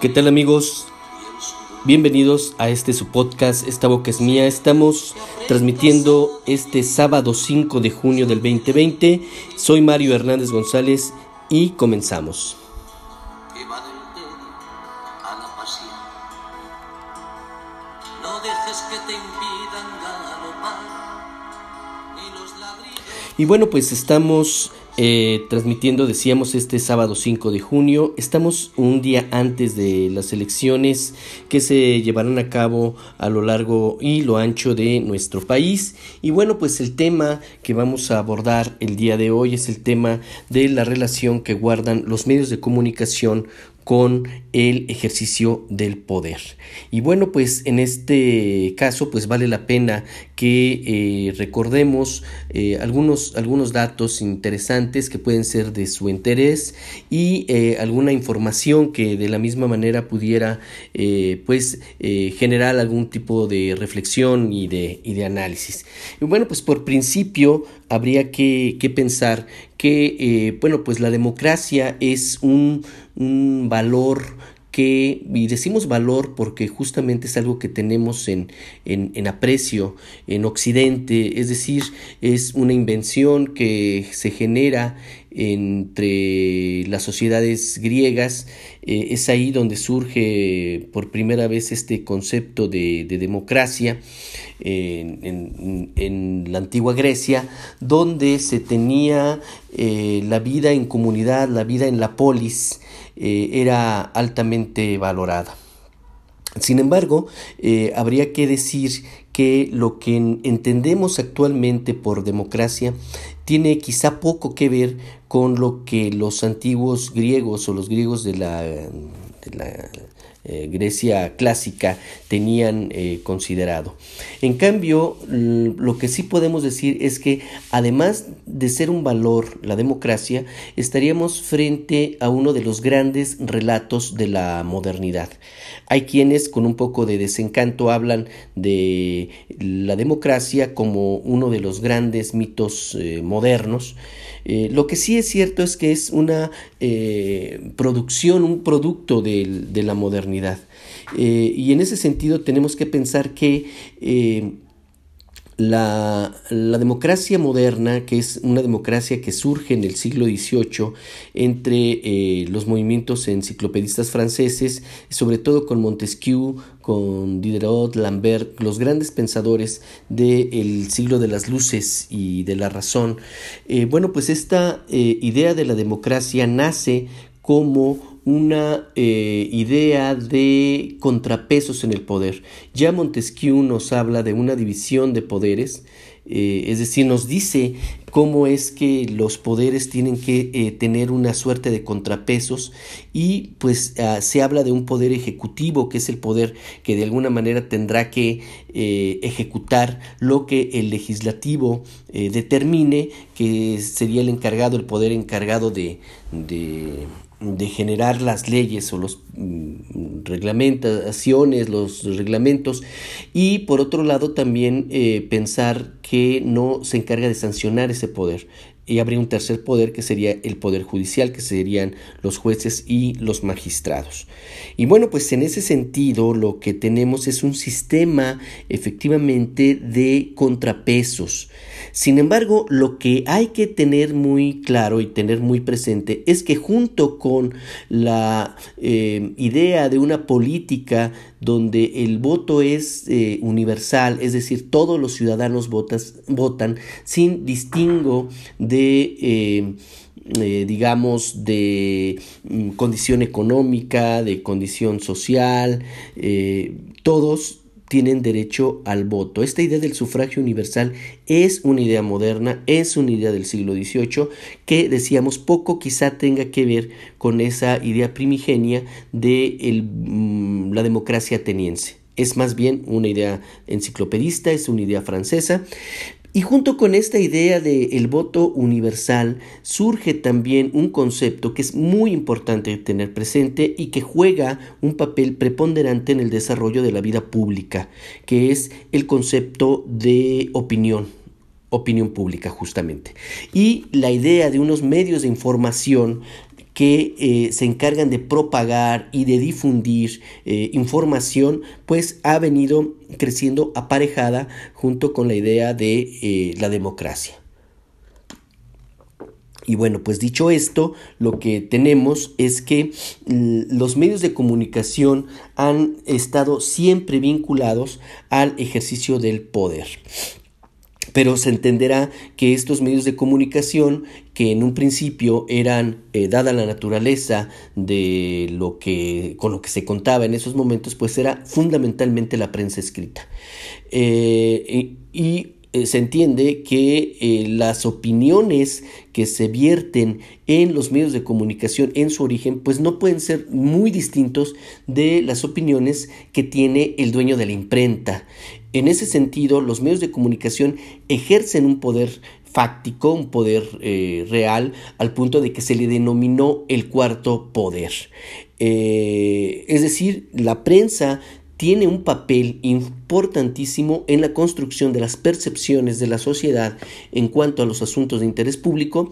¿Qué tal amigos? Bienvenidos a este su podcast, Esta Boca es Mía. Estamos transmitiendo este sábado 5 de junio del 2020. Soy Mario Hernández González y comenzamos. Y bueno, pues estamos eh, transmitiendo, decíamos, este sábado 5 de junio. Estamos un día antes de las elecciones que se llevarán a cabo a lo largo y lo ancho de nuestro país. Y bueno, pues el tema que vamos a abordar el día de hoy es el tema de la relación que guardan los medios de comunicación con el ejercicio del poder. Y bueno, pues en este caso, pues vale la pena que eh, recordemos eh, algunos, algunos datos interesantes que pueden ser de su interés y eh, alguna información que de la misma manera pudiera pues generar algún tipo de reflexión y de, y de análisis. Y bueno, pues por principio habría que, que pensar que, bueno, pues la democracia es un un valor y decimos valor porque justamente es algo que tenemos en, en, aprecio en Occidente, es decir, es una invención que se genera entre las sociedades griegas, eh, es ahí donde surge por primera vez este concepto de, democracia en, la antigua Grecia, donde se tenía eh, la vida en comunidad, la vida en la polis, eh, era altamente valorada. Sin embargo, eh, habría que decir que lo que entendemos actualmente por democracia tiene quizá poco que ver con lo que los antiguos griegos o los griegos de la, de la eh, Grecia clásica tenían eh, considerado. En cambio, lo que sí podemos decir es que además de ser un valor la democracia, estaríamos frente a uno de los grandes relatos de la modernidad. Hay quienes con un poco de desencanto hablan de la democracia como uno de los grandes mitos eh, modernos. Lo que sí es cierto es que es una producción, un producto de la modernidad. Eh, y en ese sentido tenemos que pensar que eh, la, democracia moderna, que es una democracia que surge en el siglo XVIII entre eh, los movimientos enciclopedistas franceses, sobre todo con Montesquieu, con Diderot, Lambert, los grandes pensadores del siglo de las luces y de la razón, bueno, pues esta idea de la democracia nace como una eh, idea de contrapesos en el poder. Ya Montesquieu nos habla de una división de poderes, eh, es decir, nos dice cómo es que los poderes tienen que eh, tener una suerte de contrapesos y pues ah, se habla de un poder ejecutivo que es el poder que de alguna manera tendrá que ejecutar lo que el legislativo determine que sería el encargado, el poder encargado de de generar las leyes o los mm, reglamentaciones, los reglamentos y por otro lado también eh, pensar que no se encarga de sancionar ese poder y habría un tercer poder que sería el poder judicial, que serían los jueces y los magistrados. Y bueno, pues en ese sentido lo que tenemos es un sistema efectivamente de contrapesos. Sin embargo, lo que hay que tener muy claro y tener muy presente es que junto con la eh, idea de una política donde el voto es eh, universal, es decir, todos los ciudadanos votan sin distingo de... Eh, eh, digamos, de mm, condición económica, de condición social, todos tienen derecho al voto. Esta idea del sufragio universal es una idea moderna, es una idea del siglo XVIII que decíamos poco quizá tenga que ver con esa idea primigenia de mm, la democracia ateniense. Es más bien una idea enciclopedista, es una idea francesa. Y junto con esta idea del voto universal surge también un concepto que es muy importante tener presente y que juega un papel preponderante en el desarrollo de la vida pública, que es el concepto de opinión opinión pública justamente. Y la idea de unos medios de información que eh, se encargan de propagar y de difundir eh, información, pues ha venido creciendo aparejada junto con la idea de eh, la democracia. Y bueno, pues dicho esto, lo que tenemos es que mm, los medios de comunicación han estado siempre vinculados al ejercicio del poder pero se entenderá que estos medios de comunicación que en un principio eran eh, dada la naturaleza de lo que con lo que se contaba en esos momentos pues era fundamentalmente la prensa escrita. Eh, y, eh, se entiende que las opiniones que se vierten en los medios de comunicación en su origen pues no pueden ser muy distintos de las opiniones que tiene el dueño de la imprenta en ese sentido, los medios de comunicación ejercen un poder fáctico, un poder eh, real, al punto de que se le denominó el cuarto poder. Eh, es decir, la prensa tiene un papel importantísimo en la construcción de las percepciones de la sociedad en cuanto a los asuntos de interés público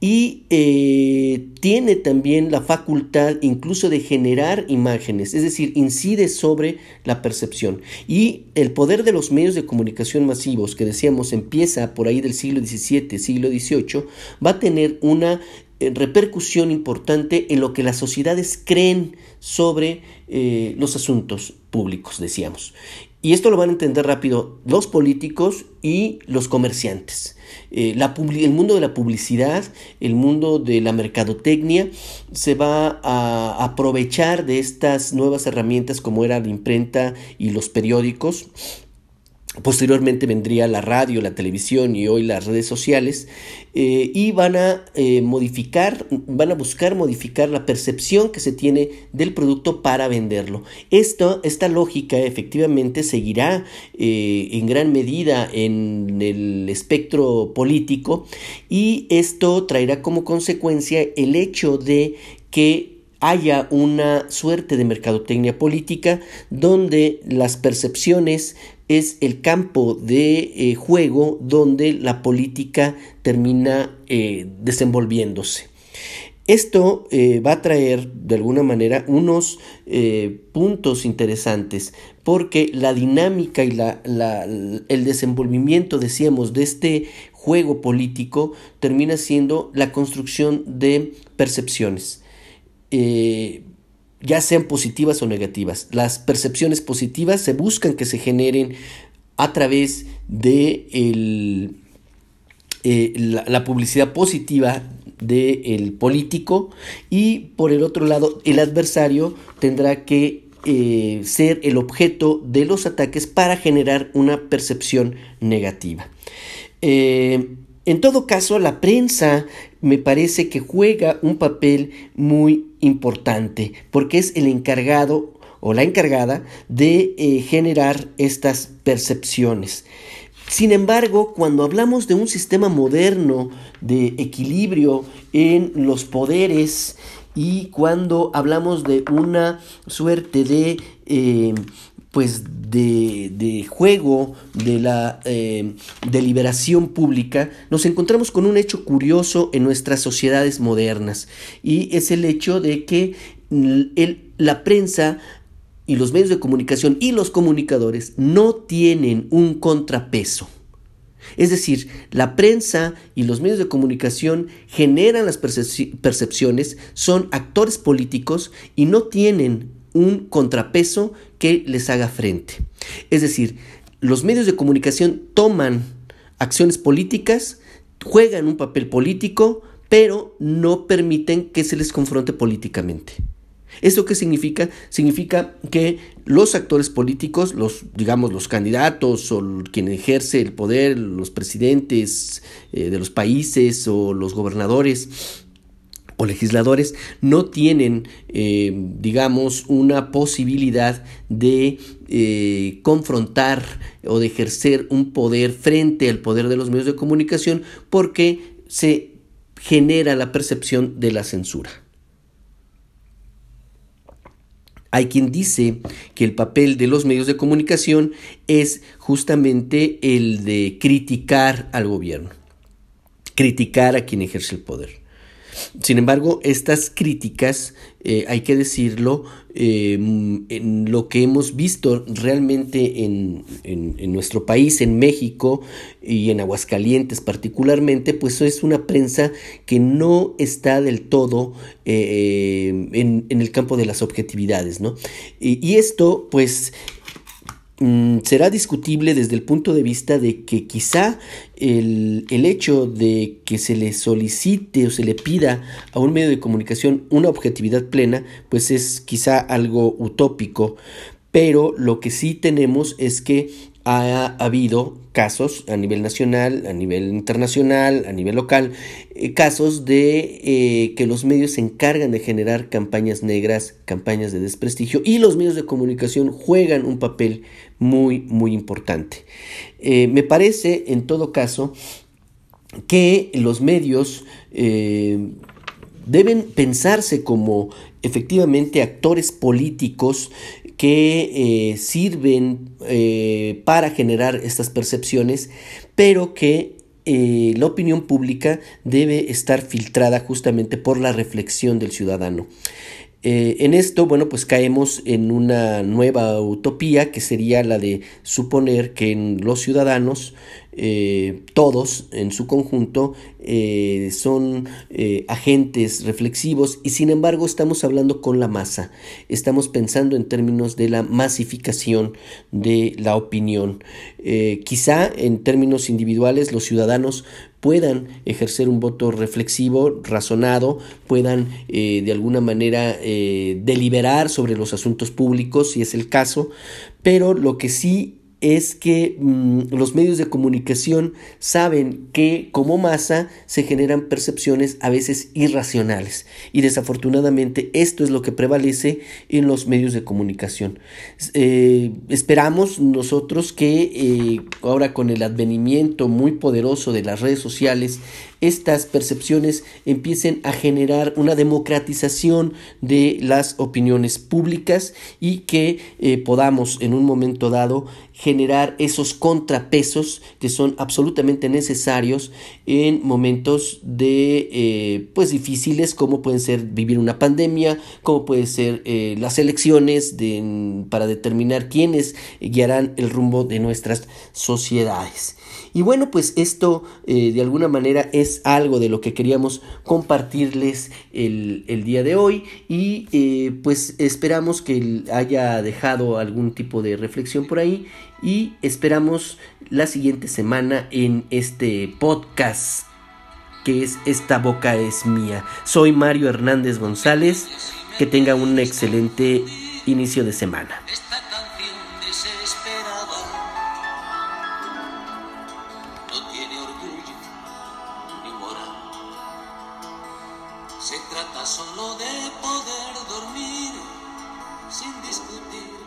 y eh, tiene también la facultad incluso de generar imágenes, es decir, incide sobre la percepción. Y el poder de los medios de comunicación masivos, que decíamos empieza por ahí del siglo XVII, siglo XVIII, va a tener una repercusión importante en lo que las sociedades creen sobre eh, los asuntos públicos, decíamos. Y esto lo van a entender rápido los políticos y los comerciantes. Eh, el mundo de la publicidad, el mundo de la mercadotecnia, se va a aprovechar de estas nuevas herramientas como era la imprenta y los periódicos Posteriormente vendría la radio, la televisión y hoy las redes sociales eh, y van a eh, modificar, van a buscar modificar la percepción que se tiene del producto para venderlo. Esto, esta lógica efectivamente seguirá eh, en gran medida en el espectro político y esto traerá como consecuencia el hecho de que haya una suerte de mercadotecnia política donde las percepciones es el campo de eh, juego donde la política termina eh, desenvolviéndose. Esto eh, va a traer de alguna manera unos puntos interesantes porque la dinámica y la, el desenvolvimiento, decíamos, de este juego político termina siendo la construcción de percepciones ya sean positivas o negativas. Las percepciones positivas se buscan que se generen a través de eh, la, publicidad positiva del político y por el otro lado el adversario tendrá que eh, ser el objeto de los ataques para generar una percepción negativa. Eh, en todo caso, la prensa me parece que juega un papel muy importante porque es el encargado o la encargada de eh, generar estas percepciones. Sin embargo, cuando hablamos de un sistema moderno de equilibrio en los poderes y cuando hablamos de una suerte de eh, pues de, juego de la eh, deliberación pública, nos encontramos con un hecho curioso en nuestras sociedades modernas y es el hecho de que la prensa y los medios de comunicación y los comunicadores no tienen un contrapeso. Es decir, la prensa y los medios de comunicación generan las percepciones, son actores políticos y no tienen un contrapeso que les haga frente. Es decir, los medios de comunicación toman acciones políticas, juegan un papel político, pero no permiten que se les confronte políticamente. ¿Esto qué significa? Significa que los actores políticos, los, digamos, los candidatos o quien ejerce el poder, los presidentes eh, de los países o los gobernadores, o legisladores no tienen, eh, digamos, una posibilidad de eh, confrontar o de ejercer un poder frente al poder de los medios de comunicación porque se genera la percepción de la censura. Hay quien dice que el papel de los medios de comunicación es justamente el de criticar al gobierno, criticar a quien ejerce el poder. Sin embargo, estas críticas, eh, hay que decirlo, em, en lo que hemos visto realmente en, nuestro país, en México y en Aguascalientes particularmente, pues es una prensa que no está del todo eh, en, el campo de las objetividades, ¿no? y esto, pues, será discutible desde el punto de vista de que quizá el, el, hecho de que se le solicite o se le pida a un medio de comunicación una objetividad plena, pues es quizá algo utópico, pero lo que sí tenemos es que ha habido casos a nivel nacional, a nivel internacional, a nivel local, eh, casos de eh, que los medios se encargan de generar campañas negras, campañas de desprestigio y los medios de comunicación juegan un papel muy, muy importante. Eh, me parece, en todo caso, que los medios deben pensarse como efectivamente actores políticos que eh, sirven eh, para generar estas percepciones, pero que eh, la opinión pública debe estar filtrada justamente por la reflexión del ciudadano. En esto, bueno, pues caemos en una nueva utopía que sería la de suponer que los ciudadanos eh, todos en su conjunto eh, son eh, agentes reflexivos y sin embargo estamos hablando con la masa, estamos pensando en términos de la masificación de la opinión. quizá en términos individuales los ciudadanos puedan ejercer un voto reflexivo, razonado, puedan de alguna manera deliberar sobre los asuntos públicos, si es el caso, pero lo que sí es que mm, los medios de comunicación saben que como masa se generan percepciones a veces irracionales y desafortunadamente esto es lo que prevalece en los medios de comunicación. Eh, esperamos nosotros que eh, ahora con el advenimiento muy poderoso de las redes sociales estas percepciones empiecen a generar una democratización de las opiniones públicas y que eh, podamos en un momento dado generar esos contrapesos que son absolutamente necesarios en momentos de eh, pues difíciles como pueden ser vivir una pandemia como puede ser eh, las elecciones de, para determinar quiénes guiarán el rumbo de nuestras sociedades y bueno, pues esto eh, de alguna manera es algo de lo que queríamos compartirles el, día de hoy y eh, pues esperamos que haya dejado algún tipo de reflexión por ahí y esperamos la siguiente semana en este podcast que es Esta boca es mía. Soy Mario Hernández González, que tenga un excelente inicio de semana. Se trata solo de poder dormir sin discutir